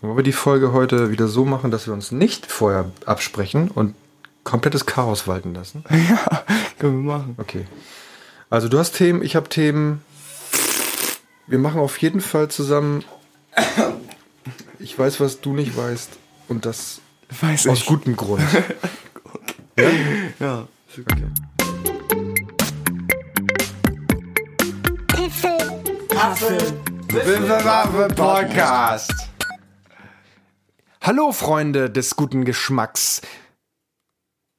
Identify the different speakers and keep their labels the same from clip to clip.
Speaker 1: Wollen wir die Folge heute wieder so machen, dass wir uns nicht vorher absprechen und komplettes Chaos walten lassen?
Speaker 2: Ja, können wir machen.
Speaker 1: Okay. Also du hast Themen, ich habe Themen. Wir machen auf jeden Fall zusammen. Ich weiß, was du nicht weißt. Und das
Speaker 2: Weiß
Speaker 1: aus
Speaker 2: ich.
Speaker 1: gutem Grund.
Speaker 2: Ja.
Speaker 1: Okay.
Speaker 2: Podcast.
Speaker 1: Hallo Freunde des guten Geschmacks.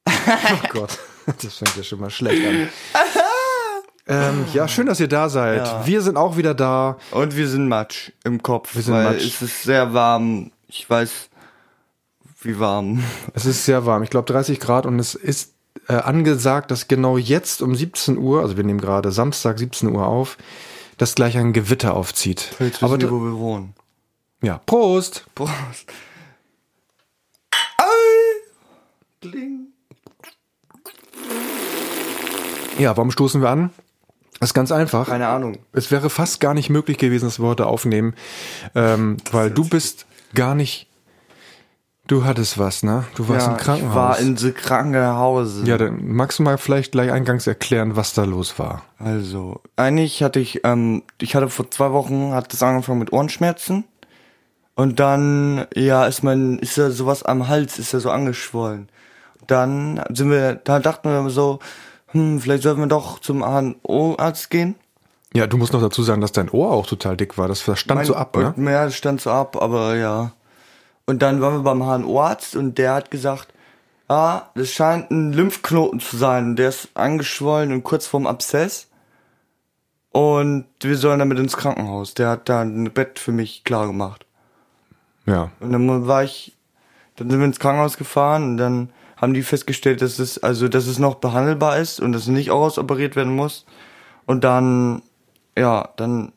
Speaker 1: Oh Gott, das fängt ja schon mal schlecht an. Ähm, ja, schön, dass ihr da seid.
Speaker 2: Ja.
Speaker 1: Wir sind auch wieder da.
Speaker 2: Und wir sind Matsch im Kopf.
Speaker 1: Wir sind
Speaker 2: weil
Speaker 1: Matsch.
Speaker 2: Es ist sehr warm. Ich weiß, wie warm.
Speaker 1: Es ist sehr warm. Ich glaube 30 Grad und es ist äh, angesagt, dass genau jetzt um 17 Uhr, also wir nehmen gerade Samstag 17 Uhr auf, dass gleich ein Gewitter aufzieht.
Speaker 2: Jetzt
Speaker 1: Aber
Speaker 2: wir, wo wir wohnen.
Speaker 1: ja, Prost.
Speaker 2: Prost. Kling.
Speaker 1: Ja, warum stoßen wir an? Das ist ganz einfach.
Speaker 2: Keine Ahnung.
Speaker 1: Es wäre fast gar nicht möglich gewesen, dass wir heute aufnehmen, ähm, weil du bist gar nicht. Du hattest was, ne? Du warst im Krankenhaus.
Speaker 2: Ich war in the Krankenhause.
Speaker 1: ja, dann magst du mal vielleicht gleich eingangs erklären, was da los war.
Speaker 2: Also, eigentlich hatte ich, ähm, ich hatte vor zwei Wochen, hat es angefangen mit Ohrenschmerzen. Und dann, ja, ist mein, ist ja sowas am Hals, ist ja so angeschwollen. Dann sind wir, da dachten wir so, hm, vielleicht sollten wir doch zum HNO-Arzt gehen.
Speaker 1: Ja, du musst noch dazu sagen, dass dein Ohr auch total dick war. Das stand
Speaker 2: Mein-
Speaker 1: so ab, ne?
Speaker 2: Ja, das stand so ab, aber ja. Und dann waren wir beim HNO-Arzt und der hat gesagt, ah, das scheint ein Lymphknoten zu sein. Der ist angeschwollen und kurz vorm Abszess. Und wir sollen damit ins Krankenhaus. Der hat da ein Bett für mich klar gemacht.
Speaker 1: Ja.
Speaker 2: Und dann war ich, dann sind wir ins Krankenhaus gefahren und dann haben die festgestellt, dass es, also, dass es noch behandelbar ist und dass es nicht ausoperiert werden muss. Und dann, ja, dann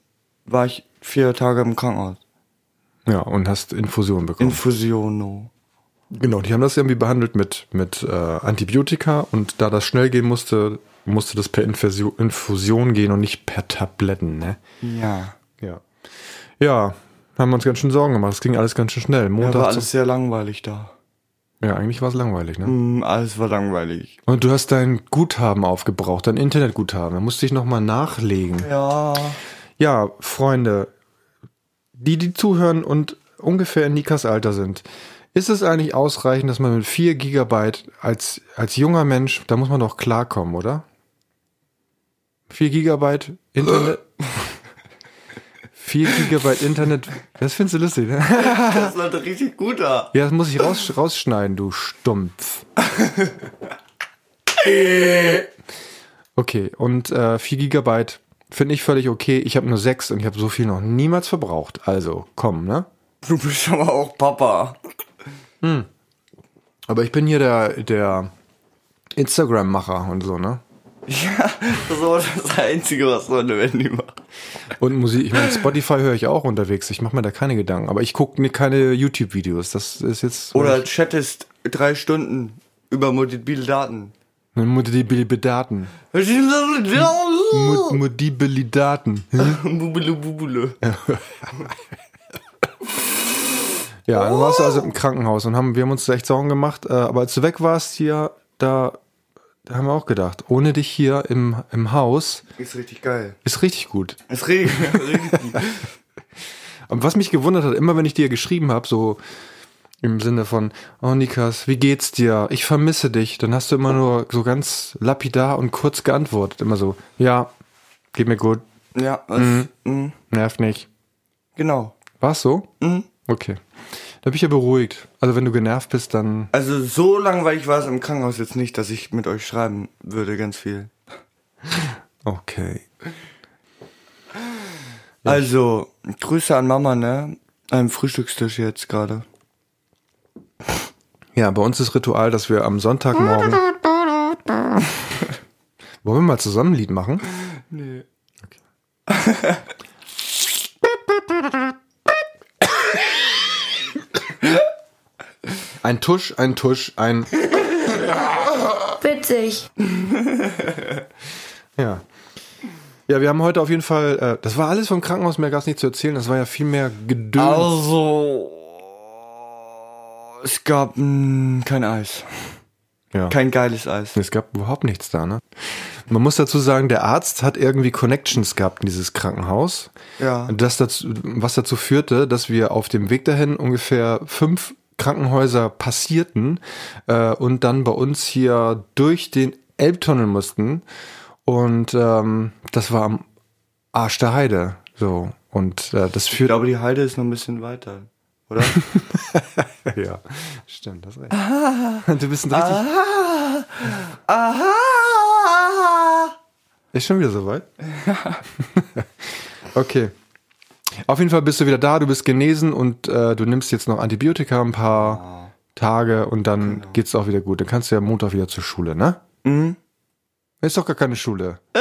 Speaker 2: war ich vier Tage im Krankenhaus.
Speaker 1: Ja, und hast Infusion bekommen.
Speaker 2: Infusiono.
Speaker 1: genau, die haben das irgendwie behandelt mit, mit äh, Antibiotika und da das schnell gehen musste, musste das per Infusion, Infusion gehen und nicht per Tabletten, ne?
Speaker 2: Ja.
Speaker 1: Ja. Ja, haben wir uns ganz schön Sorgen gemacht. Das ging alles ganz schön schnell.
Speaker 2: Ja,
Speaker 1: Montag
Speaker 2: war
Speaker 1: zu-
Speaker 2: alles sehr langweilig da.
Speaker 1: Ja, eigentlich war es langweilig, ne?
Speaker 2: Mm, alles war langweilig.
Speaker 1: Und du hast dein Guthaben aufgebraucht, dein Internetguthaben. Da musste ich nochmal nachlegen.
Speaker 2: Ja.
Speaker 1: Ja, Freunde, die, die zuhören und ungefähr in Nikas Alter sind, ist es eigentlich ausreichend, dass man mit 4 Gigabyte als, als junger Mensch, da muss man doch klarkommen, oder? 4 Gigabyte Internet. 4 Gigabyte Internet. Das findest du lustig, ne?
Speaker 2: Das war doch richtig gut da.
Speaker 1: Ja, das muss ich raus, rausschneiden, du Stumpf. Okay, und äh, 4 Gigabyte finde ich völlig okay. Ich habe nur 6 und ich habe so viel noch niemals verbraucht. Also, komm, ne?
Speaker 2: Du bist aber auch Papa.
Speaker 1: Aber ich bin hier der, der Instagram-Macher und so, ne?
Speaker 2: Ja, das war das Einzige, was so eine Wendy macht.
Speaker 1: Und Musik, ich meine, Spotify höre ich auch unterwegs. Ich mache mir da keine Gedanken. Aber ich gucke keine YouTube-Videos. Das ist jetzt.
Speaker 2: Oder chattest drei Stunden über mobile Daten.
Speaker 1: Mobile Daten. Mo- Mobile Daten.
Speaker 2: Bubule, bubule.
Speaker 1: Ja, dann warst du also im Krankenhaus und haben, wir haben uns echt Sorgen gemacht. Äh, aber als du weg warst hier, da, da haben wir auch gedacht, ohne dich hier im, im Haus
Speaker 2: Ist richtig geil.
Speaker 1: ist richtig gut.
Speaker 2: Ist richtig, richtig gut.
Speaker 1: Und was mich gewundert hat, immer wenn ich dir geschrieben habe, so im Sinne von, oh Nikas, wie geht's dir? Ich vermisse dich. Dann hast du immer nur so ganz lapidar und kurz geantwortet. Immer so, ja, geht mir gut,
Speaker 2: Ja, was, mm,
Speaker 1: nervt nicht.
Speaker 2: genau.
Speaker 1: War's so?
Speaker 2: Mhm.
Speaker 1: Okay. Da bin ich ja beruhigt. Also wenn du genervt bist, dann
Speaker 2: Also so langweilig war es im Krankenhaus jetzt nicht, dass ich mit euch schreiben würde, ganz viel.
Speaker 1: okay.
Speaker 2: Also, Grüße an Mama, ne? Am Frühstückstisch jetzt gerade.
Speaker 1: Ja, bei uns ist Ritual, dass wir am Sonntagmorgen. Wollen wir mal zusammen ein Lied machen?
Speaker 2: Nee.
Speaker 1: Ein Tusch, ein Tusch, ein.
Speaker 3: Witzig.
Speaker 1: Ja. Ja, wir haben heute auf jeden Fall. Äh, das war alles vom Krankenhaus, mehr gar nicht zu erzählen. Das war ja viel mehr Gedöns.
Speaker 2: Also, Es gab mh, kein Eis.
Speaker 1: Ja.
Speaker 2: Kein geiles Eis.
Speaker 1: Es gab überhaupt nichts da, ne? Man muss dazu sagen, der Arzt hat irgendwie Connections gehabt in dieses Krankenhaus.
Speaker 2: Ja.
Speaker 1: Das dazu, was dazu führte, dass wir auf dem Weg dahin ungefähr fünf Krankenhäuser passierten äh, und dann bei uns hier durch den Elbtunnel mussten. Und ähm, das war am Arsch der Heide. So. Und äh, das
Speaker 2: Ich
Speaker 1: führt.
Speaker 2: glaube, die Halde ist noch ein bisschen weiter, oder?
Speaker 1: ja, stimmt, das recht. Du bist ein richtig.
Speaker 2: Aha!
Speaker 1: Ist schon wieder soweit? okay. Auf jeden Fall bist du wieder da, du bist genesen und äh, du nimmst jetzt noch Antibiotika ein paar Tage und dann geht's auch wieder gut. Dann kannst du ja Montag wieder zur Schule, ne?
Speaker 2: Mhm.
Speaker 1: Ist doch gar keine Schule.
Speaker 2: Äh,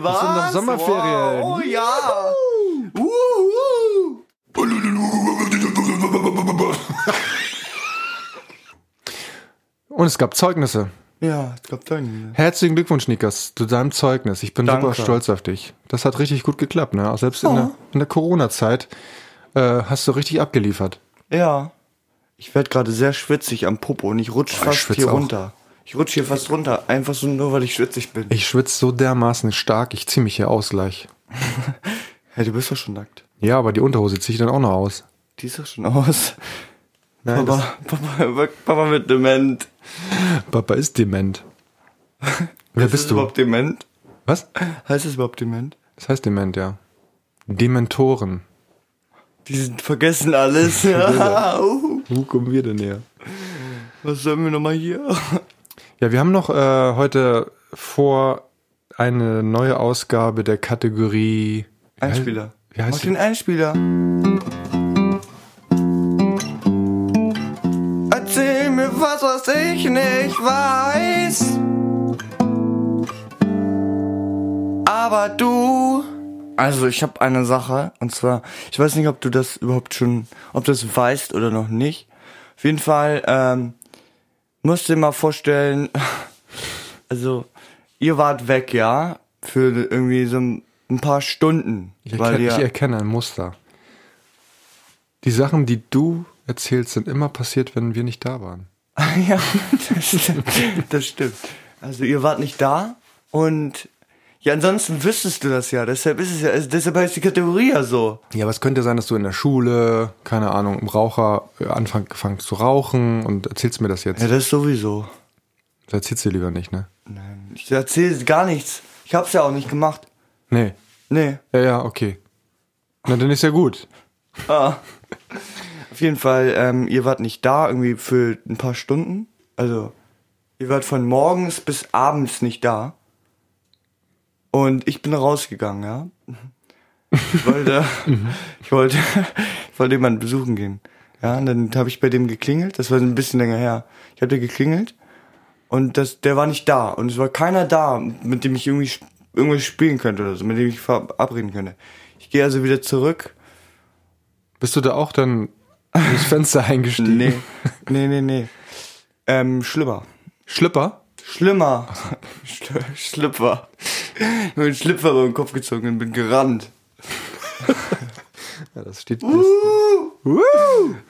Speaker 2: was?
Speaker 1: sind noch Sommerferien.
Speaker 2: Wow. Oh ja! Wuhu.
Speaker 1: Und es gab Zeugnisse.
Speaker 2: Ja, es gab Zeugnisse.
Speaker 1: Herzlichen Glückwunsch, Nikas, zu deinem Zeugnis. Ich bin
Speaker 2: Danke.
Speaker 1: super stolz auf dich. Das hat richtig gut geklappt, ne? Auch selbst in
Speaker 2: Oh.
Speaker 1: der, in der Corona-Zeit äh, hast du richtig abgeliefert.
Speaker 2: Ja. Ich werde gerade sehr schwitzig am Popo und ich rutsch
Speaker 1: Oh, ich
Speaker 2: fast
Speaker 1: schwitz
Speaker 2: hier
Speaker 1: auch.
Speaker 2: runter. Ich rutsch hier fast runter, einfach so nur, weil ich schwitzig bin.
Speaker 1: Ich schwitze so dermaßen stark, ich zieh mich hier aus gleich.
Speaker 2: Hey, du bist doch schon nackt.
Speaker 1: Ja, aber die Unterhose zieh ich dann auch noch aus.
Speaker 2: Die ist doch schon aus.
Speaker 1: Nein,
Speaker 2: Papa, Papa, Papa wird dement.
Speaker 1: Papa ist dement. Wer
Speaker 2: Ist
Speaker 1: bist
Speaker 2: es
Speaker 1: du?
Speaker 2: überhaupt dement?
Speaker 1: Was?
Speaker 2: Heißt es überhaupt dement?
Speaker 1: Das heißt dement, ja. Dementoren.
Speaker 2: Die sind vergessen alles. Ja.
Speaker 1: Wo kommen wir denn her?
Speaker 2: was sollen wir nochmal hier?
Speaker 1: Ja, wir haben noch äh, heute vor eine neue Ausgabe der Kategorie
Speaker 2: Einspieler.
Speaker 1: Wie heißt
Speaker 2: Mach den Einspieler. Was, ich nicht weiß. Aber du. Also ich habe eine Sache und zwar, ich weiß nicht, ob du das überhaupt schon, ob du das weißt oder noch nicht. Auf jeden Fall ähm, musst du dir mal vorstellen, also ihr wart weg, ja, für irgendwie so ein paar Stunden,
Speaker 1: Ich,
Speaker 2: ihr
Speaker 1: ich erkenne ein Muster. Die Sachen, die du erzählst, sind immer passiert, wenn wir nicht da waren.
Speaker 2: ja, das stimmt. das stimmt. Also ihr wart nicht da und ja, ansonsten wüsstest du das ja. Deshalb ist es ja, also deshalb heißt die Kategorie ja so.
Speaker 1: Ja, aber es könnte sein, dass du in der Schule, keine Ahnung, im Raucher äh, anfang, fangst zu rauchen und erzählst mir das jetzt.
Speaker 2: Ja, das sowieso.
Speaker 1: Das erzählst du lieber nicht, ne?
Speaker 2: Nein, ich erzähle gar nichts. Ich hab's ja auch nicht gemacht.
Speaker 1: Nee.
Speaker 2: Nee.
Speaker 1: Ja, ja, okay. Na, dann ist ja gut.
Speaker 2: Ah. Auf jeden Fall, ähm, ihr wart nicht da, irgendwie für ein paar Stunden. Also, ihr wart von morgens bis abends nicht da. Und ich bin rausgegangen, ja. Ich wollte, ich wollte, ich wollte jemanden besuchen gehen. Ja, und dann habe ich bei dem geklingelt. Das war ein bisschen länger her. Ich hatte geklingelt und das, der war nicht da. Und es war keiner da, mit dem ich irgendwie irgendwas spielen könnte oder so, mit dem ich verabreden könnte. Ich gehe also wieder zurück
Speaker 1: Bist du da auch dann durchs Fenster eingestiegen?
Speaker 2: Nee, nee, nee, nee. Ähm, schlimmer.
Speaker 1: Schlipper?
Speaker 2: Schlimmer. Schl Schlüpfer. Mir einen Schlüpfer über den Kopf gezogen und bin gerannt.
Speaker 1: Ja, das steht.
Speaker 2: Uh,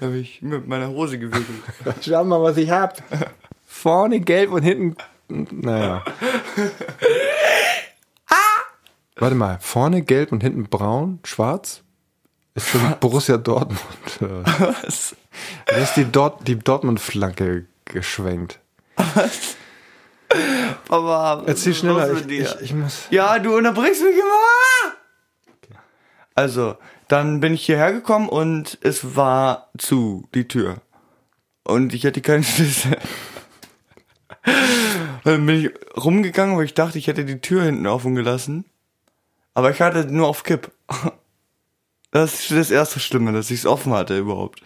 Speaker 2: habe ich mit meiner Hose gewickelt.
Speaker 1: Schau mal, was ich hab. Vorne gelb und hinten. Naja. Warte mal, vorne gelb und hinten braun, schwarz? Ist für Borussia Dortmund.
Speaker 2: Was?
Speaker 1: Da ist die, Dort die Dortmund-Flanke geschwenkt.
Speaker 2: Aber
Speaker 1: Erzähl
Speaker 2: was
Speaker 1: schneller. Ich, ich, ich muss.
Speaker 2: Ja, du unterbrichst mich immer. Also, dann bin ich hierher gekommen und es war zu, die Tür. Und ich hatte keinen Schlüssel. dann bin ich rumgegangen, weil ich dachte, ich hätte die Tür hinten offen gelassen. Aber ich hatte nur auf Kipp. Das ist das erste Schlimme, dass ich es offen hatte überhaupt.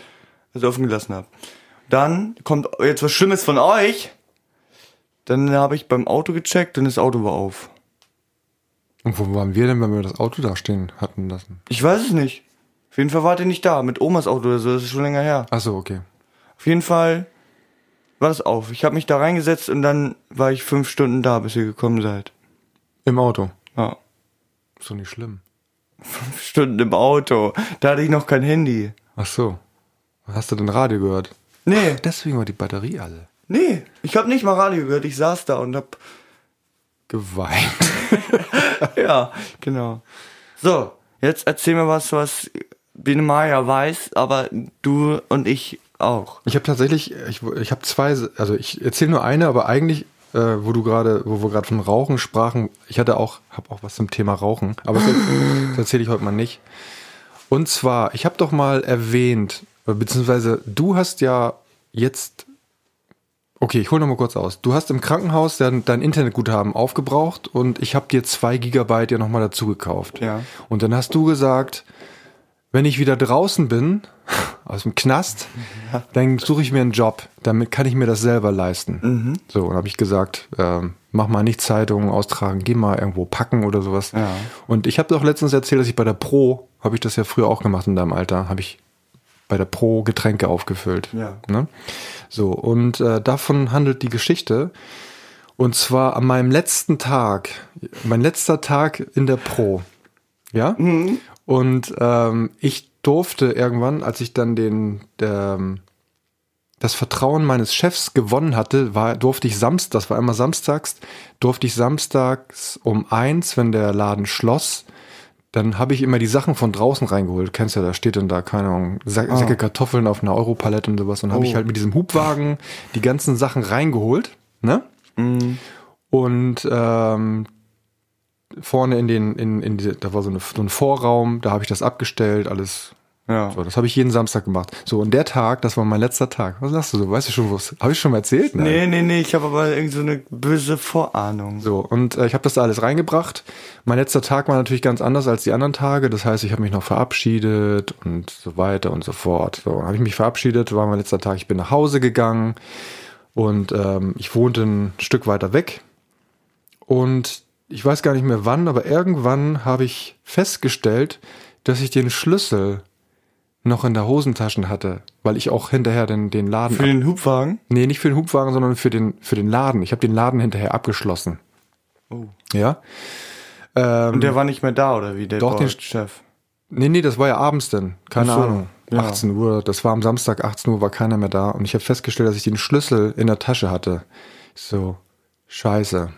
Speaker 2: Also offen gelassen habe. Dann kommt jetzt was Schlimmes von euch. Dann habe ich beim Auto gecheckt und das Auto war auf.
Speaker 1: Und wo waren wir denn, wenn wir das Auto da stehen hatten lassen?
Speaker 2: Ich weiß es nicht. Auf jeden Fall wart ihr nicht da, mit Omas Auto oder so, das ist schon länger her.
Speaker 1: Achso, okay.
Speaker 2: Auf jeden Fall war das auf. Ich habe mich da reingesetzt und dann war ich fünf Stunden da, bis ihr gekommen seid.
Speaker 1: Im Auto.
Speaker 2: Ja.
Speaker 1: Ist doch nicht schlimm.
Speaker 2: Fünf Stunden im Auto. Da hatte ich noch kein Handy.
Speaker 1: Ach so. Hast du denn Radio gehört?
Speaker 2: Nee,
Speaker 1: Deswegen war die Batterie alle.
Speaker 2: nee, ich habe nicht mal Radio gehört. Ich saß da und hab
Speaker 1: Geweint.
Speaker 2: ja, genau. So, jetzt erzähl mir was, was Biene Maya weiß, aber du und ich auch.
Speaker 1: Ich habe tatsächlich, ich, ich habe zwei, also ich erzähle nur eine, aber eigentlich, äh, wo du gerade, wo wir gerade von Rauchen sprachen, ich hatte auch, habe auch was zum Thema Rauchen, aber das, das erzähle ich heute mal nicht. Und zwar, ich habe doch mal erwähnt, äh, beziehungsweise du hast ja jetzt, okay, ich hole noch mal kurz aus. Du hast im Krankenhaus dein, dein Internetguthaben aufgebraucht und ich habe dir zwei Gigabyte ja noch mal dazu gekauft.
Speaker 2: Ja.
Speaker 1: Und dann hast du gesagt, wenn ich wieder draußen bin, aus dem Knast, dann suche ich mir einen Job. Damit kann ich mir das selber leisten. So, und habe ich gesagt, ähm, mach mal nicht Zeitungen austragen, geh mal irgendwo packen oder sowas.
Speaker 2: Ja.
Speaker 1: Und ich habe doch letztens erzählt, dass ich bei der Pro, habe ich das ja früher auch gemacht in deinem Alter, habe ich bei der Pro Getränke aufgefüllt.
Speaker 2: Ja.
Speaker 1: Ne? So, und äh, davon handelt die Geschichte. Und zwar an meinem letzten Tag, mein letzter Tag in der Pro. Ja? Und ähm, ich durfte irgendwann, als ich dann den, der, das Vertrauen meines Chefs gewonnen hatte, war, durfte ich samstags, das war immer samstags, durfte ich samstags um eins, wenn der Laden schloss, dann habe ich immer die Sachen von draußen reingeholt. Du kennst ja, da steht dann da, keine Ahnung, Sa Säcke Kartoffeln auf einer Europalette und sowas. Und habe ich
Speaker 2: Oh.
Speaker 1: halt mit diesem Hubwagen die ganzen Sachen reingeholt, ne? Und ähm, vorne in den, in, in diese, da war so, eine, so ein Vorraum, da habe ich das abgestellt, alles.
Speaker 2: Ja.
Speaker 1: So, das habe ich jeden Samstag gemacht. So, und der Tag, das war mein letzter Tag. Was sagst du so? Weißt du schon, was? Habe ich schon mal erzählt? Nein.
Speaker 2: Nee, nee, nee, ich habe aber irgendwie so eine böse Vorahnung.
Speaker 1: So, und äh, ich habe das da alles reingebracht. Mein letzter Tag war natürlich ganz anders als die anderen Tage. Das heißt, ich habe mich noch verabschiedet und so weiter und so fort. So, habe ich mich verabschiedet, war mein letzter Tag. Ich bin nach Hause gegangen und ähm, ich wohnte ein Stück weiter weg. Und ich weiß gar nicht mehr wann, aber irgendwann habe ich festgestellt, dass ich den Schlüssel noch in der Hosentasche hatte, weil ich auch hinterher den, den Laden
Speaker 2: Für den Hubwagen?
Speaker 1: Nee, nicht für den Hubwagen, sondern für den, für den Laden. Ich habe den Laden hinterher abgeschlossen.
Speaker 2: Oh.
Speaker 1: Ja. Ähm,
Speaker 2: Und der war nicht mehr da, oder wie? Der
Speaker 1: Doch, den-
Speaker 2: Chef.
Speaker 1: nee, nee, das war ja abends dann. Keine
Speaker 2: so,
Speaker 1: Ahnung.
Speaker 2: ja.
Speaker 1: 18 Uhr. Das war am Samstag, 18 Uhr war keiner mehr da. Und ich habe festgestellt, dass ich den Schlüssel in der Tasche hatte. So, scheiße.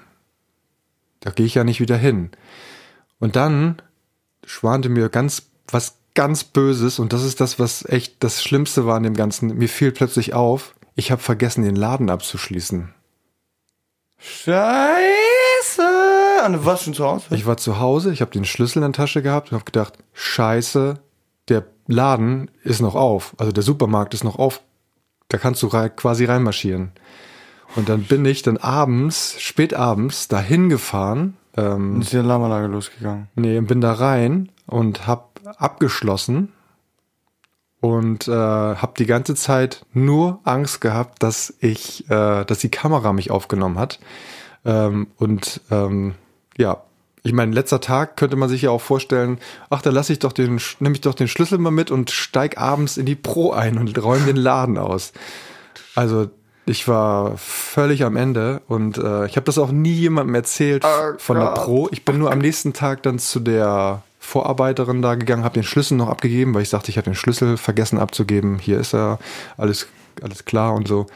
Speaker 1: Da gehe ich ja nicht wieder hin. Und dann schwante mir ganz, was ganz Böses. Und das ist das, was echt das Schlimmste war an dem Ganzen. Mir fiel plötzlich auf, ich habe vergessen, den Laden abzuschließen.
Speaker 2: Scheiße! Und du warst schon zu Hause?
Speaker 1: Ich war zu Hause, ich habe den Schlüssel in der Tasche gehabt und habe gedacht, scheiße, der Laden ist noch auf. Also der Supermarkt ist noch auf. Da kannst du quasi reinmarschieren. Und dann bin ich dann abends, spät abends, dahin gefahren, ähm,
Speaker 2: ist die Alarmanlage losgegangen.
Speaker 1: nee, bin da rein und hab abgeschlossen und äh, habe die ganze Zeit nur Angst gehabt, dass ich, äh, dass die Kamera mich aufgenommen hat. Ähm, und ähm, ja, ich meine, letzter Tag könnte man sich ja auch vorstellen, ach, da lasse ich doch den, nehme ich doch den Schlüssel mal mit und steig abends in die Pro ein und räume den Laden aus. Also ich war völlig am Ende und äh, ich habe das auch nie jemandem erzählt
Speaker 2: Oh
Speaker 1: von der
Speaker 2: Gott.
Speaker 1: Pro. Ich bin nur am nächsten Tag dann zu der Vorarbeiterin da gegangen, habe den Schlüssel noch abgegeben, weil ich sagte, ich habe den Schlüssel vergessen abzugeben. Hier ist er, alles, alles klar und so.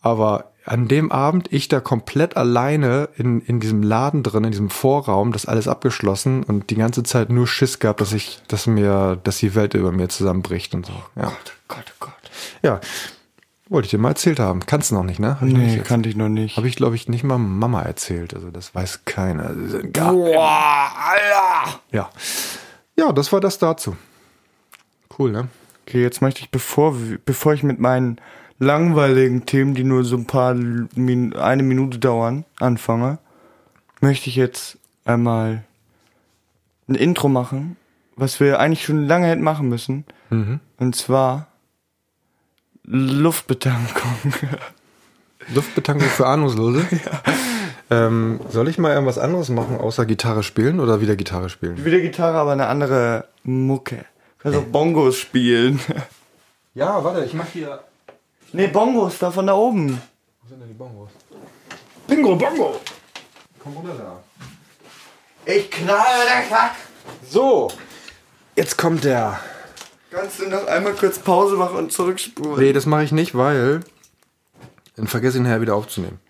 Speaker 1: Aber an dem Abend, ich da komplett alleine in, in diesem Laden drin, in diesem Vorraum, das alles abgeschlossen und die ganze Zeit nur Schiss gehabt, dass ich, dass mir, dass die Welt über mir zusammenbricht und so. Ja,
Speaker 2: Gott, Gott, Gott.
Speaker 1: ja. Wollte ich dir mal erzählt haben. Kannst du noch nicht, ne? Hab ich
Speaker 2: Nee,
Speaker 1: nicht
Speaker 2: kannte ich noch nicht.
Speaker 1: habe ich, glaube ich, nicht mal Mama erzählt. Also das weiß keiner.
Speaker 2: Boah, Alter!
Speaker 1: Ja. Ja, das war das dazu. Cool, ne?
Speaker 2: Okay, jetzt möchte ich, bevor, bevor ich mit meinen langweiligen Themen, die nur so ein paar, Min eine Minute dauern, anfange, möchte ich jetzt einmal ein Intro machen, was wir eigentlich schon lange hätten machen müssen.
Speaker 1: Mhm.
Speaker 2: Und zwar Luftbetankung.
Speaker 1: Luftbetankung für Ahnungslose. ähm, soll ich mal irgendwas anderes machen, außer Gitarre spielen oder wieder Gitarre spielen?
Speaker 2: Wieder Gitarre, aber eine andere Mucke. Auch Bongos spielen.
Speaker 1: Ja, warte, ich mach hier.
Speaker 2: nee, Bongos, da von da oben.
Speaker 1: Wo sind denn die Bongos? Bingo, Bongo! Komm runter da.
Speaker 2: Ich knalle der Kack.
Speaker 1: So, jetzt kommt der
Speaker 2: Kannst du noch einmal kurz Pause machen und zurückspulen?
Speaker 1: Nee, das mache ich nicht, weil dann vergesse ich ihn nachher wieder aufzunehmen.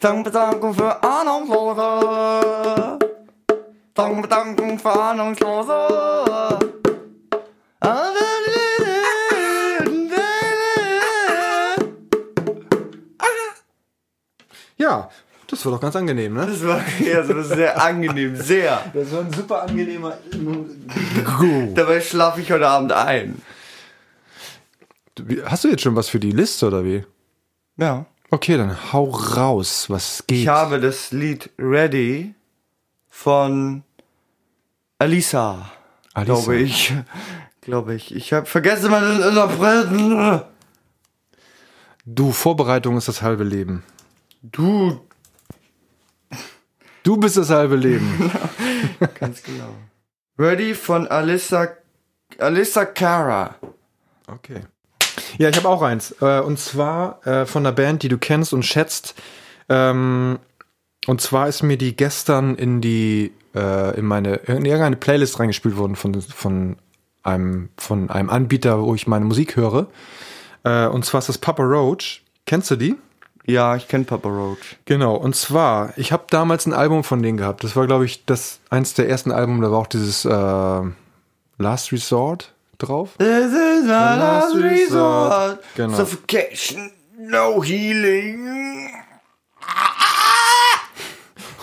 Speaker 2: Danke, danke für Ahnungslose. Danke, danke für Ahnungslose.
Speaker 1: Ja, das war doch ganz angenehm, ne?
Speaker 2: Das war ja so sehr angenehm, sehr.
Speaker 1: Das war ein super angenehmer.
Speaker 2: Dabei schlafe ich heute Abend ein.
Speaker 1: Hast du jetzt schon was für die Liste oder wie?
Speaker 2: Ja.
Speaker 1: Okay, dann hau raus, was geht.
Speaker 2: Ich habe das Lied Ready von Alisa,
Speaker 1: Alisa.
Speaker 2: glaube ich. Glaube ich. Ich habe vergessen meinen Interpreten.
Speaker 1: Du, Vorbereitung ist das halbe Leben.
Speaker 2: Du,
Speaker 1: Du bist das halbe Leben.
Speaker 2: ganz genau. Ready von Alissa, Alissa Cara.
Speaker 1: Okay. Ja, ich habe auch eins. Äh, und zwar äh, von einer Band, die du kennst und schätzt. Ähm, und zwar ist mir die gestern in die äh, in meine in irgendeine Playlist reingespielt worden von von einem von einem Anbieter, wo ich meine Musik höre. Und zwar ist das Papa Roach. Kennst du die?
Speaker 2: Ja, ich kenne Papa Roach.
Speaker 1: Genau, und zwar, ich habe damals ein Album von denen gehabt. Das war, glaube ich, das eins der ersten Alben, da war auch dieses äh, Last Resort drauf.
Speaker 2: This is my last resort.
Speaker 1: Genau.
Speaker 2: Suffocation, no healing.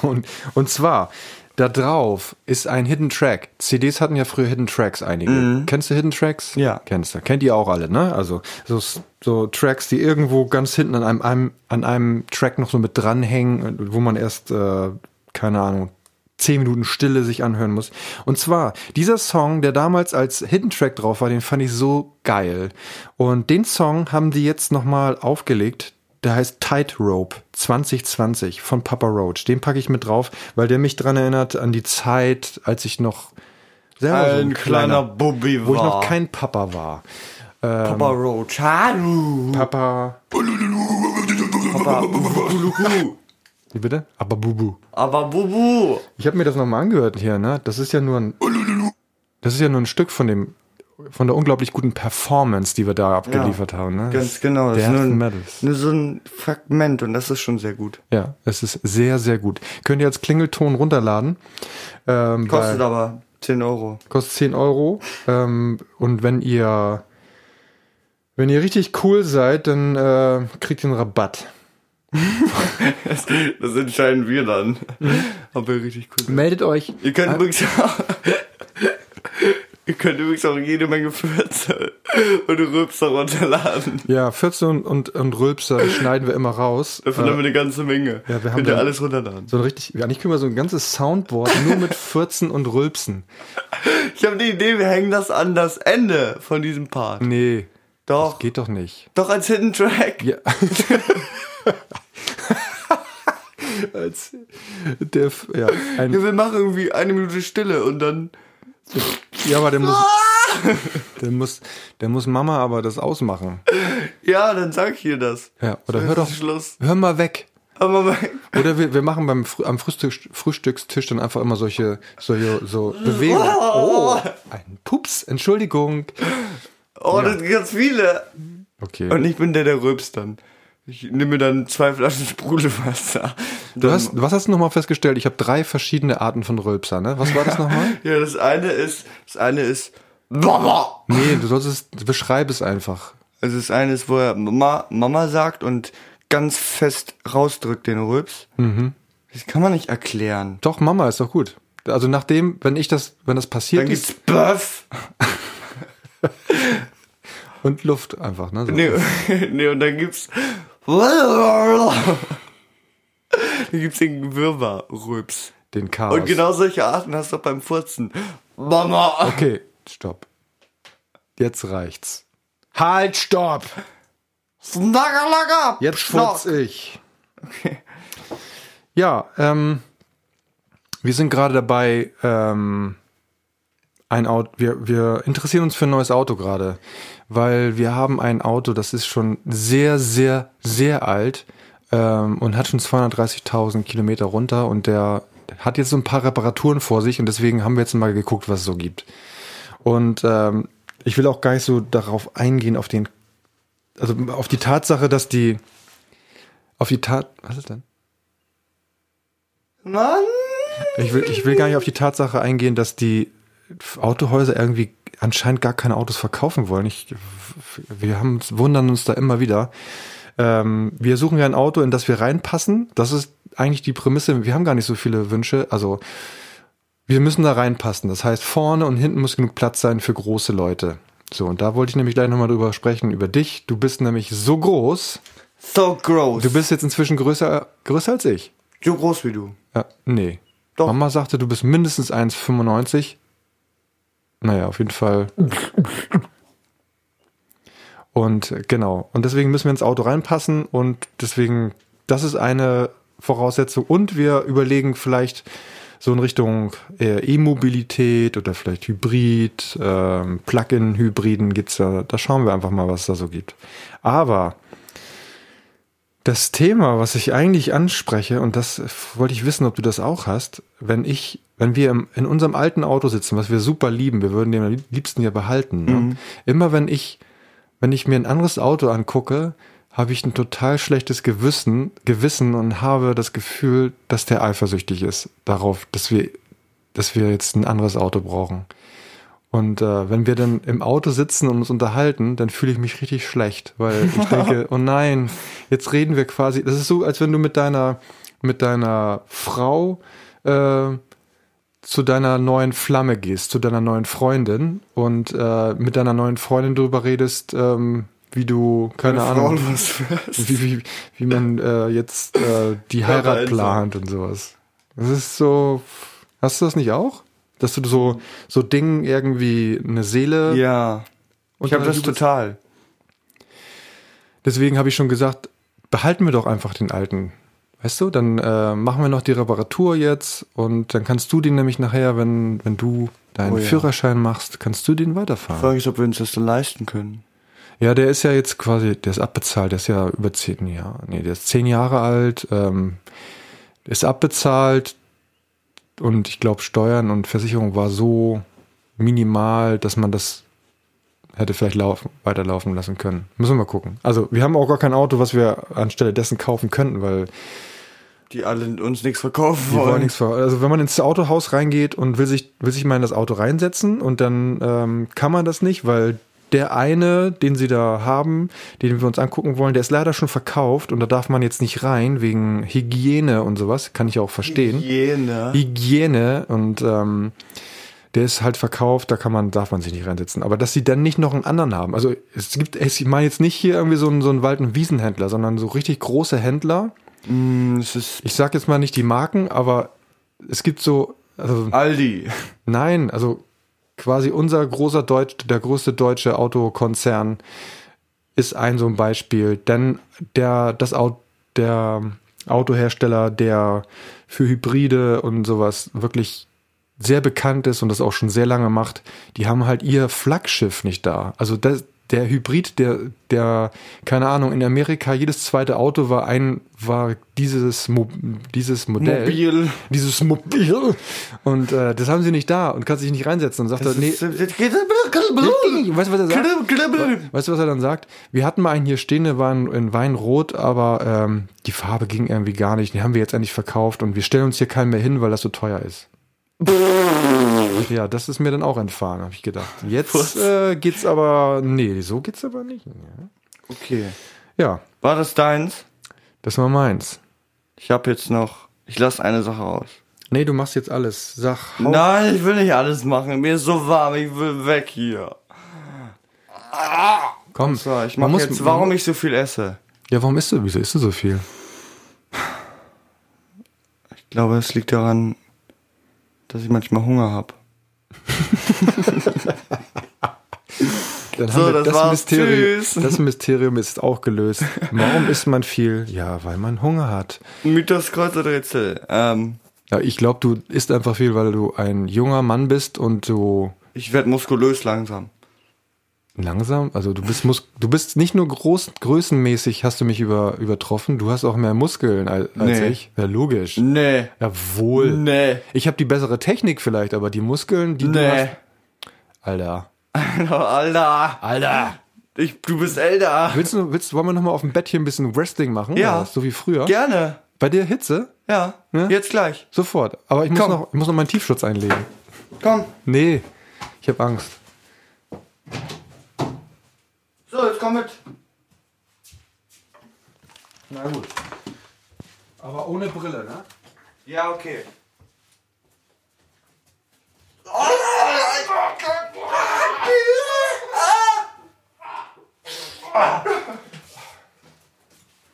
Speaker 1: Und, und zwar, da drauf ist ein Hidden Track. CDs hatten ja früher Hidden Tracks einige. Kennst du Hidden Tracks?
Speaker 2: Ja.
Speaker 1: Kennst du. Kennt ihr auch alle, ne? Also so, so Tracks, die irgendwo ganz hinten an einem, einem, an einem Track noch so mit dranhängen, wo man erst, äh, keine Ahnung, zehn Minuten Stille sich anhören muss. Und zwar, dieser Song, der damals als Hidden Track drauf war, den fand ich so geil. Und den Song haben die jetzt nochmal aufgelegt. Der heißt Tightrope 2020 von Papa Roach. Den packe ich mit drauf, weil der mich dran erinnert an die Zeit, als ich noch selber so
Speaker 2: Ein kleiner Bubbi war.
Speaker 1: wo ich noch kein Papa war.
Speaker 2: Papa Roach. Hallo.
Speaker 1: Papa,
Speaker 2: Papa.
Speaker 1: Wie bitte? Aber Bubu.
Speaker 2: Aber Bubu.
Speaker 1: Ich habe mir das nochmal angehört hier, ne? Das ist ja nur ein, das ist ja nur ein Stück von dem, von der unglaublich guten Performance, die wir da abgeliefert haben, ne?
Speaker 2: Ganz genau. Das ist nur,
Speaker 1: Death
Speaker 2: ein-
Speaker 1: Metals.
Speaker 2: nur so ein Fragment und das ist schon sehr gut.
Speaker 1: Ja, es ist sehr, sehr gut. Könnt ihr als Klingelton runterladen. Ähm,
Speaker 2: Kostet
Speaker 1: weil-
Speaker 2: aber 10 Euro.
Speaker 1: kostet 10 Euro. Ähm, und wenn ihr, wenn ihr richtig cool seid, dann äh, kriegt ihr einen Rabatt.
Speaker 2: Das, das entscheiden wir dann. Ob wir richtig cool sind.
Speaker 1: Meldet euch.
Speaker 2: Ihr könnt übrigens auch, ihr könnt übrigens auch jede Menge Fürze und Rülpser runterladen.
Speaker 1: Ja, 14 und, und, und Rülpser schneiden wir immer raus.
Speaker 2: Davon
Speaker 1: Äh,
Speaker 2: haben wir eine ganze Menge.
Speaker 1: ja, wir haben
Speaker 2: könnt ihr alles runterladen.
Speaker 1: so ein richtig, eigentlich können wir so ein ganzes Soundboard nur mit 14 und Rülpsen.
Speaker 2: Ich habe die Idee, wir hängen das an das Ende von diesem Part.
Speaker 1: Nee,
Speaker 2: Doch,
Speaker 1: geht doch nicht.
Speaker 2: doch als Hidden Track.
Speaker 1: Ja. Als der, ja,
Speaker 2: Ja, wir machen irgendwie eine Minute Stille und dann.
Speaker 1: Ja, aber der muss, der muss, der muss Mama aber das ausmachen.
Speaker 2: Ja, dann sag ich ihr das.
Speaker 1: Ja, oder
Speaker 2: Das
Speaker 1: hör doch,
Speaker 2: Schluss.
Speaker 1: hör mal weg.
Speaker 2: Aber
Speaker 1: Oder wir, wir machen beim am Frühstück, Frühstückstisch dann einfach immer solche, solche so Bewegungen. Oh, ein Pups, Entschuldigung.
Speaker 2: oh, das sind ganz viele.
Speaker 1: Okay.
Speaker 2: Und ich bin der, der rülpst dann. Ich nehme mir dann zwei Flaschen Sprudelwasser.
Speaker 1: Du hast, was hast du nochmal festgestellt? Ich habe drei verschiedene Arten von Rülpser, ne? Was war das nochmal?
Speaker 2: Ja, das eine ist, das eine ist, Mama.
Speaker 1: nee, du sollst es, beschreib es einfach.
Speaker 2: Also das eine ist, wo er Mama, Mama sagt und ganz fest rausdrückt den Rülps.
Speaker 1: Mhm.
Speaker 2: Das kann man nicht erklären.
Speaker 1: Doch, Mama ist doch gut. Also nachdem, wenn ich das, wenn das passiert
Speaker 2: Dann
Speaker 1: ist
Speaker 2: gibt's Böff.
Speaker 1: und Luft einfach, ne? So.
Speaker 2: Nee, nee, und dann gibt's, dann gibt's den Wirrwarr-Rülps.
Speaker 1: Den Chaos.
Speaker 2: Und genau solche Arten hast du auch beim Furzen. Mama.
Speaker 1: Okay, stopp. Jetzt reicht's. Halt, stopp!
Speaker 2: Snaggerlager.
Speaker 1: Jetzt furz ich. Ja, ähm, wir sind gerade dabei, ähm, ein Auto, wir, wir interessieren uns für ein neues Auto gerade, weil wir haben ein Auto, das ist schon sehr, sehr, sehr alt. ähm, und hat schon 230.000 Kilometer runter und der hat jetzt so ein paar Reparaturen vor sich und deswegen haben wir jetzt mal geguckt, was es so gibt. Und ähm, ich will auch gar nicht so darauf eingehen, auf den, also auf die Tatsache, dass die, auf die Tat, was ist denn?
Speaker 2: Mann!
Speaker 1: Ich will, ich will gar nicht auf die Tatsache eingehen, dass die Autohäuser irgendwie anscheinend gar keine Autos verkaufen wollen. Ich, wir haben, wundern uns da immer wieder. Ähm, wir suchen ja ein Auto, in das wir reinpassen. Das ist eigentlich die Prämisse. Wir haben gar nicht so viele Wünsche. Also wir müssen da reinpassen. Das heißt, vorne und hinten muss genug Platz sein für große Leute. So, und da wollte ich nämlich gleich nochmal drüber sprechen, über dich. Du bist nämlich so groß.
Speaker 2: So groß.
Speaker 1: Du bist jetzt inzwischen größer, größer als ich.
Speaker 2: so groß wie du.
Speaker 1: Ja, nee.
Speaker 2: Doch.
Speaker 1: Mama sagte, du bist mindestens 1,95. Naja, auf jeden Fall. Und genau. Und deswegen müssen wir ins Auto reinpassen und deswegen, das ist eine Voraussetzung. Und wir überlegen vielleicht so in Richtung äh, E-Mobilität oder vielleicht Hybrid, ähm, Plug-in-Hybriden gibt's da. Da schauen wir einfach mal, was es da so gibt. Aber das Thema, was ich eigentlich anspreche, und das wollte ich wissen, ob du das auch hast, wenn ich, wenn wir im, in unserem alten Auto sitzen, was wir super lieben, wir würden den am liebsten ja behalten. Ne? Immer wenn ich, wenn ich mir ein anderes Auto angucke, habe ich ein total schlechtes Gewissen, Gewissen und habe das Gefühl, dass der eifersüchtig ist darauf, dass wir, dass wir jetzt ein anderes Auto brauchen. Und äh, wenn wir dann im Auto sitzen und uns unterhalten, dann fühle ich mich richtig schlecht, weil ich denke, oh nein, jetzt reden wir quasi. Das ist so, als wenn du mit deiner mit deiner Frau äh, zu deiner neuen Flamme gehst, zu deiner neuen Freundin und äh, mit deiner neuen Freundin darüber redest, ähm, wie du keine
Speaker 2: Meine
Speaker 1: Ahnung, wie, wie, wie man äh, jetzt äh, die Heirat
Speaker 2: einsam.
Speaker 1: plant und sowas. Das ist so. Hast du das nicht auch? Dass du so so Dingen irgendwie eine Seele
Speaker 2: Ja. Ich habe das total.
Speaker 1: Deswegen habe ich schon gesagt, behalten wir doch einfach den alten. Weißt du, dann äh, machen wir noch die Reparatur jetzt und dann kannst du den nämlich nachher, wenn, wenn du deinen
Speaker 2: Oh ja.
Speaker 1: Führerschein machst, kannst du den weiterfahren.
Speaker 2: Frage ich, ob wir uns das dann leisten können.
Speaker 1: Ja, der ist ja jetzt quasi, der ist abbezahlt, der ist ja über zehn Jahre. Nee, der ist zehn Jahre alt, ähm, ist abbezahlt und ich glaube, Steuern und Versicherung war so minimal, dass man das hätte vielleicht laufen, weiterlaufen lassen können. Müssen wir mal gucken. Also, wir haben auch gar kein Auto, was wir anstelle dessen kaufen könnten, weil
Speaker 2: Die alle uns nichts verkaufen
Speaker 1: die wollen
Speaker 2: wollen.
Speaker 1: nichts ver Also, wenn man ins Autohaus reingeht und will sich, will sich mal in das Auto reinsetzen und dann ähm, kann man das nicht, weil der eine, den sie da haben, den wir uns angucken wollen, der ist leider schon verkauft und da darf man jetzt nicht rein wegen Hygiene und sowas. Kann ich auch verstehen.
Speaker 2: Hygiene.
Speaker 1: Hygiene und ähm, der ist halt verkauft, da kann man, darf man sich nicht reinsetzen. Aber dass sie dann nicht noch einen anderen haben. Also es gibt, ich meine jetzt nicht hier irgendwie so einen, so einen Wald- und Wiesenhändler, sondern so richtig große Händler.
Speaker 2: Mm, es ist
Speaker 1: Ich sag jetzt mal nicht die Marken, aber es gibt so, also
Speaker 2: Aldi.
Speaker 1: nein, also quasi unser großer Deutsch, der größte deutsche Autokonzern ist ein so ein Beispiel. Denn der, das Auto, der Autohersteller, der für Hybride und sowas wirklich sehr bekannt ist und das auch schon sehr lange macht, die haben halt ihr Flaggschiff nicht da. Also das, der Hybrid, der, der, keine Ahnung, in Amerika jedes zweite Auto war ein, war dieses, Mo dieses Modell.
Speaker 2: Mobil.
Speaker 1: Dieses Mobil. Und äh, das haben sie nicht da und kann sich nicht reinsetzen. Und sagt er, nee,
Speaker 2: ist-
Speaker 1: weißt du, was er sagt? Weißt du, was er dann sagt? Wir hatten mal einen hier stehen, der war in, in Weinrot, aber ähm, die Farbe ging irgendwie gar nicht. Den haben wir jetzt endlich verkauft und wir stellen uns hier keinen mehr hin, weil das so teuer ist. Ja, das ist mir dann auch entfahren, habe ich gedacht. Jetzt äh, geht's aber, nee, so geht's aber nicht. Ja.
Speaker 2: Okay.
Speaker 1: ja,
Speaker 2: War das deins?
Speaker 1: das war meins.
Speaker 2: Ich habe jetzt noch. Ich lasse eine Sache aus.
Speaker 1: Nee, du machst jetzt alles. Sag, hau-
Speaker 2: Nein, ich will nicht alles machen. Mir ist so warm. Ich will weg hier.
Speaker 1: komm.
Speaker 2: So, ich
Speaker 1: man
Speaker 2: mache
Speaker 1: muss-
Speaker 2: jetzt, warum ich so viel esse.
Speaker 1: Ja, warum isst du? Wieso isst du so viel?
Speaker 2: Ich glaube, es liegt daran, dass ich manchmal Hunger habe.
Speaker 1: Dann
Speaker 2: So, das war's.
Speaker 1: Mysterium,
Speaker 2: Tschüss.
Speaker 1: das Mysterium ist auch gelöst. Warum isst man viel? Ja, weil man Hunger hat.
Speaker 2: Mythos Kreuzerrätsel. Ähm,
Speaker 1: Ja, ich glaube, du isst einfach viel, weil du ein junger Mann bist und du.
Speaker 2: ich werde muskulös langsam.
Speaker 1: Langsam? Also du bist mus du bist nicht nur groß, größenmäßig hast du mich über, übertroffen, du hast auch mehr Muskeln als, als
Speaker 2: Nee.
Speaker 1: ich. Ja, logisch.
Speaker 2: Nee.
Speaker 1: Jawohl.
Speaker 2: Nee.
Speaker 1: Ich habe die bessere Technik vielleicht, aber die Muskeln, die du
Speaker 2: Nee.
Speaker 1: hast. Alter.
Speaker 2: Alter.
Speaker 1: Alter.
Speaker 2: Ich, du bist älter.
Speaker 1: Willst du, willst, wollen wir nochmal auf dem Bett hier ein bisschen Wrestling machen?
Speaker 2: Ja.
Speaker 1: Oder? So wie früher?
Speaker 2: Gerne.
Speaker 1: Bei dir Hitze?
Speaker 2: Ja.
Speaker 1: Ja?
Speaker 2: Jetzt gleich.
Speaker 1: Sofort. Aber ich muss,
Speaker 2: Komm.
Speaker 1: noch, ich muss noch meinen Tiefschutz einlegen.
Speaker 2: Komm.
Speaker 1: Nee, ich habe Angst.
Speaker 2: So, jetzt komm mit.
Speaker 1: Na gut. Aber ohne Brille, ne?
Speaker 2: Ja, okay.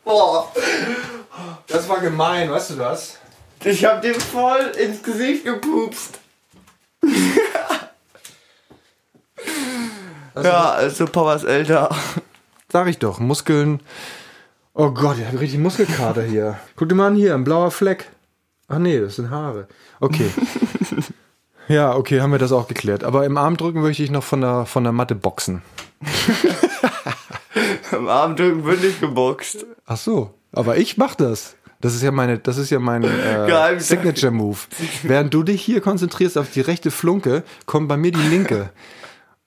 Speaker 2: Boah,
Speaker 1: Das war gemein, weißt du das?
Speaker 2: ich hab dir voll ins Gesicht gepupst. Ja, also ist älter.
Speaker 1: Sag ich doch, Muskeln. Oh Gott, ich habe richtig Muskelkater hier. Guck dir mal an hier, ein blauer Fleck. Ach nee, das sind Haare. Okay. ja, okay, haben wir das auch geklärt. Aber im Armdrücken möchte ich noch von der, von der Matte boxen.
Speaker 2: Am Armdrücken wird nicht geboxt.
Speaker 1: Ach so, aber ich mach das. Das ist ja meine, das ist ja mein äh. Signature Move. Während du dich hier konzentrierst auf die rechte Flunke, kommt bei mir die linke.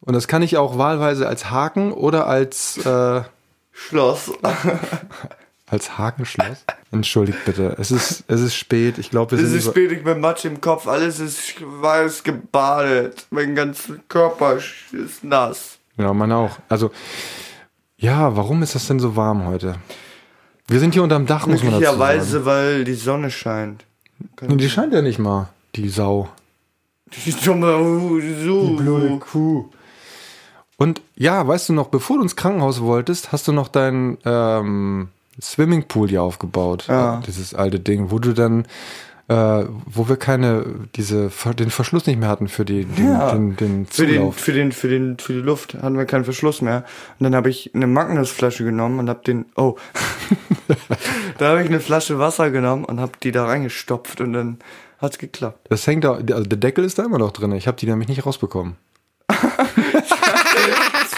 Speaker 1: Und das kann ich auch wahlweise als Haken oder als äh,
Speaker 2: Schloss.
Speaker 1: als Hakenschloss. Entschuldigt bitte. Es ist es ist spät. Ich glaube, wir
Speaker 2: Es
Speaker 1: sind
Speaker 2: ist
Speaker 1: über-
Speaker 2: spät, ich bin Matsch im Kopf, alles ist weiß gebadet. Mein ganzer Körper ist nass.
Speaker 1: Ja, meine auch. Also ja, warum ist das denn so warm heute? Wir sind hier unterm Dach, muss man dazu sagen.
Speaker 2: Möglicherweise, weil die Sonne scheint.
Speaker 1: Und die scheint ja nicht mal, die Sau.
Speaker 2: Die dumme Hu-
Speaker 1: Kuh. Und ja, weißt du noch, bevor du ins Krankenhaus wolltest, hast du noch dein ähm, Swimmingpool hier aufgebaut.
Speaker 2: Ja.
Speaker 1: Dieses alte Ding, wo du dann, äh, wo wir keine, diese, den Verschluss nicht mehr hatten für die, den,
Speaker 2: Ja.
Speaker 1: den, den
Speaker 2: Für den, für den, für den, für die Luft hatten wir keinen Verschluss mehr. Und dann habe ich eine Magnusflasche genommen und hab den, oh, da habe ich eine Flasche Wasser genommen und hab die da reingestopft und dann hat's geklappt.
Speaker 1: Das hängt da, also der Deckel ist da immer noch drin. Ich habe die nämlich nicht rausbekommen.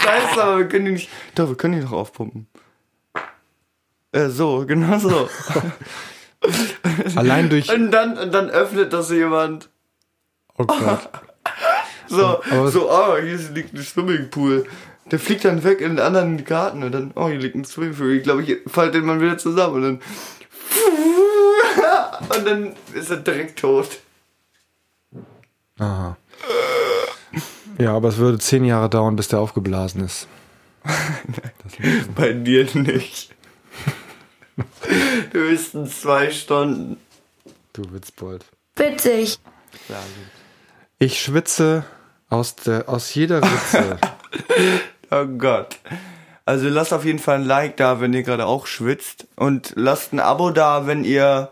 Speaker 2: Scheiße, aber wir können die nicht, doch, wir können die noch aufpumpen. Äh, so, genau so.
Speaker 1: Allein durch,
Speaker 2: Und dann, und dann öffnet das jemand.
Speaker 1: oh Gott.
Speaker 2: So,
Speaker 1: Aber-
Speaker 2: so, oh, hier liegt ein Swimmingpool. Der fliegt dann weg in den anderen Garten und dann, oh, hier liegt ein Swimmingpool. Ich glaube, ich falte den mal wieder zusammen und dann. Und dann ist er direkt tot.
Speaker 1: Aha. Ja, aber es würde zehn Jahre dauern, bis der aufgeblasen ist.
Speaker 2: Bei dir nicht. Höchstens zwei Stunden.
Speaker 1: Du Witzbold.
Speaker 3: Witzig.
Speaker 1: Ich schwitze aus, der, aus jeder Ritze.
Speaker 2: Oh Gott. Also lasst auf jeden Fall ein Like da, wenn ihr gerade auch schwitzt. Und lasst ein Abo da, wenn ihr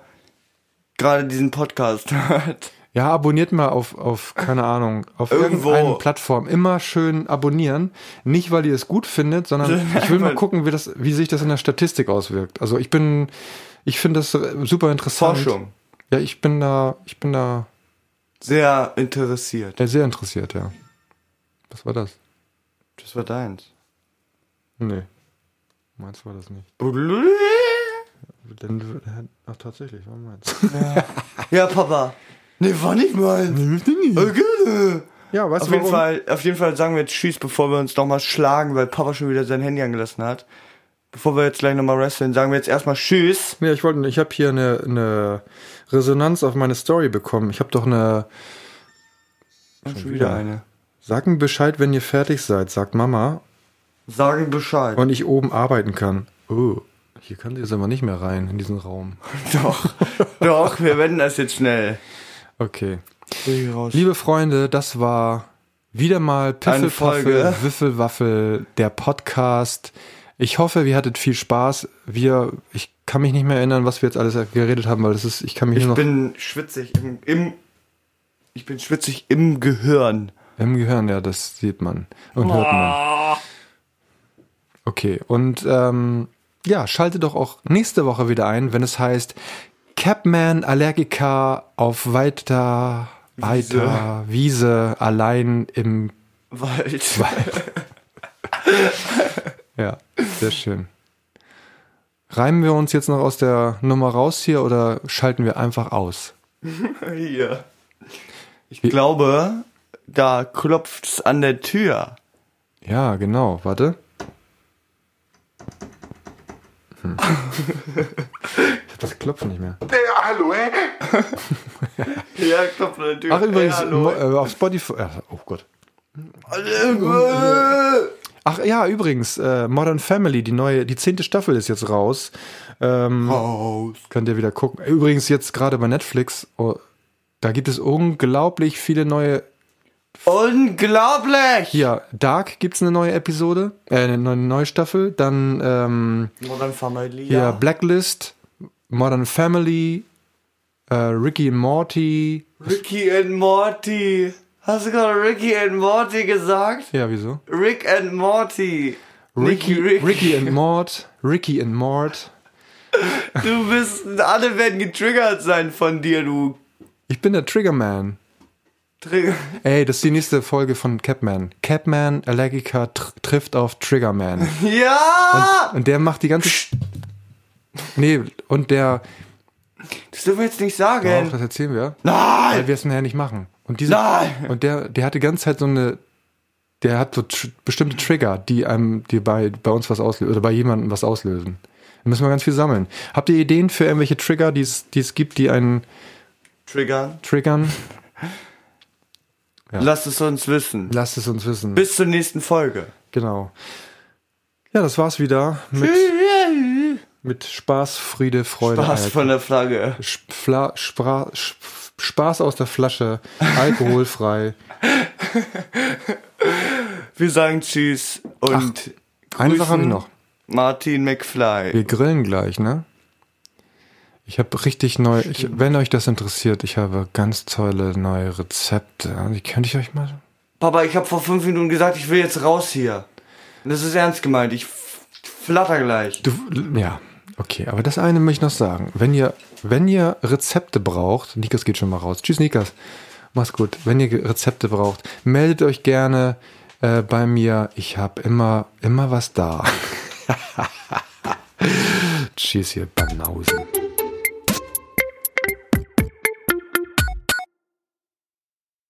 Speaker 2: gerade diesen Podcast hört.
Speaker 1: Ja, abonniert mal auf, auf keine Ahnung, auf
Speaker 2: Irgendwo.
Speaker 1: irgendeine Plattform. Immer schön abonnieren. Nicht, weil ihr es gut findet, sondern ich will mal gucken, wie, das, wie sich das in der Statistik auswirkt. Also ich bin, ich finde das äh, super interessant.
Speaker 2: Forschung.
Speaker 1: Ja, ich bin da, ich bin da
Speaker 2: Sehr interessiert.
Speaker 1: äh, sehr interessiert, ja. Was war das?
Speaker 2: Das war deins.
Speaker 1: Nee. Meins war das nicht. Denn, ach, tatsächlich, war meins.
Speaker 2: Ja, Papa. Nee, war nicht meins. Okay.
Speaker 1: Ja, weißt
Speaker 2: Auf
Speaker 1: du
Speaker 2: jeden? Fall, auf jeden Fall sagen wir jetzt Tschüss, bevor wir uns nochmal schlagen, weil Papa schon wieder sein Handy angelassen hat. Bevor wir jetzt gleich nochmal wresteln, sagen wir jetzt erstmal Tschüss.
Speaker 1: Ja, ich wollte, ich habe hier eine, eine Resonanz auf meine Story bekommen. Ich habe doch eine.
Speaker 2: Schon
Speaker 1: wieder.
Speaker 2: eine.
Speaker 1: Sag mir Bescheid, wenn ihr fertig seid, sagt Mama,
Speaker 2: Sagen Bescheid.
Speaker 1: und ich oben arbeiten kann. Oh, hier kann sie jetzt aber nicht mehr rein in diesen Raum.
Speaker 2: doch, doch, wir wenden das jetzt schnell.
Speaker 1: Okay.
Speaker 2: Liebe
Speaker 1: Freunde, das war wieder mal
Speaker 2: Eine
Speaker 1: Piffelpaffel,
Speaker 2: Folge.
Speaker 1: Wiffelwaffel, der Podcast. Ich hoffe, ihr hattet viel Spaß. Wir, ich kann mich nicht mehr erinnern, was wir jetzt alles geredet haben, weil das ist, ich kann mich
Speaker 2: Ich
Speaker 1: nur noch
Speaker 2: bin schwitzig im, im ich bin schwitzig im Gehirn.
Speaker 1: im Gehirn, ja, das sieht man und hört man. Okay, und ähm, ja, schalte doch auch nächste Woche wieder ein, wenn es heißt Capman Allergiker auf weiter, weiter Wiese, allein im
Speaker 2: Wald.
Speaker 1: ja, sehr schön. Reimen wir uns jetzt noch aus der Nummer raus hier oder schalten wir einfach aus?
Speaker 2: Hier. Ich glaube, da klopft's an der Tür.
Speaker 1: Ja, genau. Warte. Hm. Das Klopfen nicht mehr.
Speaker 3: Ja, hallo, ey.
Speaker 2: Ja, klopft Tür.
Speaker 1: Ach, übrigens,
Speaker 2: Ja,
Speaker 1: äh, auf Spotify. Äh, oh Gott. Ach ja, übrigens, äh, Modern Family, die neue, die zehnte Staffel ist jetzt raus. Ähm,
Speaker 2: Raus.
Speaker 1: Könnt ihr wieder gucken. Übrigens jetzt gerade bei Netflix, oh, da gibt es unglaublich viele neue.
Speaker 2: Unglaublich!
Speaker 1: Hier, Dark gibt's eine neue Episode, äh, eine neue, Staffel. Dann ähm,
Speaker 2: Modern Family.
Speaker 1: hier
Speaker 2: Ja.
Speaker 1: Blacklist, Modern Family, äh, Ricky and Morty.
Speaker 2: Ricky and Morty. Hast du gerade Ricky and Morty gesagt?
Speaker 1: Ja, wieso?
Speaker 2: Rick and Morty.
Speaker 1: Ricky,
Speaker 2: Rick.
Speaker 1: Ricky and Mort, Ricky and Mort.
Speaker 2: Du bist, alle werden getriggert sein von dir, du
Speaker 1: Ich bin der Triggerman.
Speaker 2: Trigger.
Speaker 1: Ey, das ist die nächste Folge von Capman. Capman Allergiker tr trifft auf Triggerman.
Speaker 2: Ja!
Speaker 1: Und der macht die ganze. Nee, und der.
Speaker 2: Das dürfen wir jetzt nicht
Speaker 1: Doch,
Speaker 2: sagen.
Speaker 1: das erzählen wir.
Speaker 2: Nein!
Speaker 1: Weil wir es nachher nicht machen. Und diese,
Speaker 2: Nein!
Speaker 1: Und der, der hat die ganze Zeit so eine. Der hat so tr bestimmte Trigger, die einem, die bei, bei uns was auslösen oder bei jemandem was auslösen. Da müssen wir ganz viel sammeln. Habt ihr Ideen für irgendwelche Trigger, die es die es gibt, die einen
Speaker 2: Triggern.
Speaker 1: triggern? Ja.
Speaker 2: Lass es uns wissen.
Speaker 1: Lasst es uns wissen.
Speaker 2: Bis zur nächsten Folge.
Speaker 1: Genau. Ja, das war's wieder mit, mit Spaß, Friede, Freude.
Speaker 2: Spaß
Speaker 1: Eierkuchen.
Speaker 2: von der Flagge.
Speaker 1: Spla Spra Sp- Spaß aus der Flasche, alkoholfrei.
Speaker 2: Wir sagen Tschüss und
Speaker 1: Eine Sache habe ich noch.
Speaker 2: Martin McFly.
Speaker 1: Wir grillen gleich, ne? Ich habe richtig neu, ich, wenn euch das interessiert, ich habe ganz tolle neue Rezepte. Die könnte ich euch mal.
Speaker 2: Papa, ich habe vor fünf Minuten gesagt, ich will jetzt raus hier. Das ist ernst gemeint. Ich flatter gleich.
Speaker 1: Du, ja, okay, aber das eine möchte ich noch sagen. Wenn ihr, wenn ihr Rezepte braucht, Nikas geht schon mal raus. Tschüss, Nikas. Mach's gut. Wenn ihr Rezepte braucht, meldet euch gerne äh, bei mir. Ich habe immer, immer was da. Tschüss, ihr Banausen.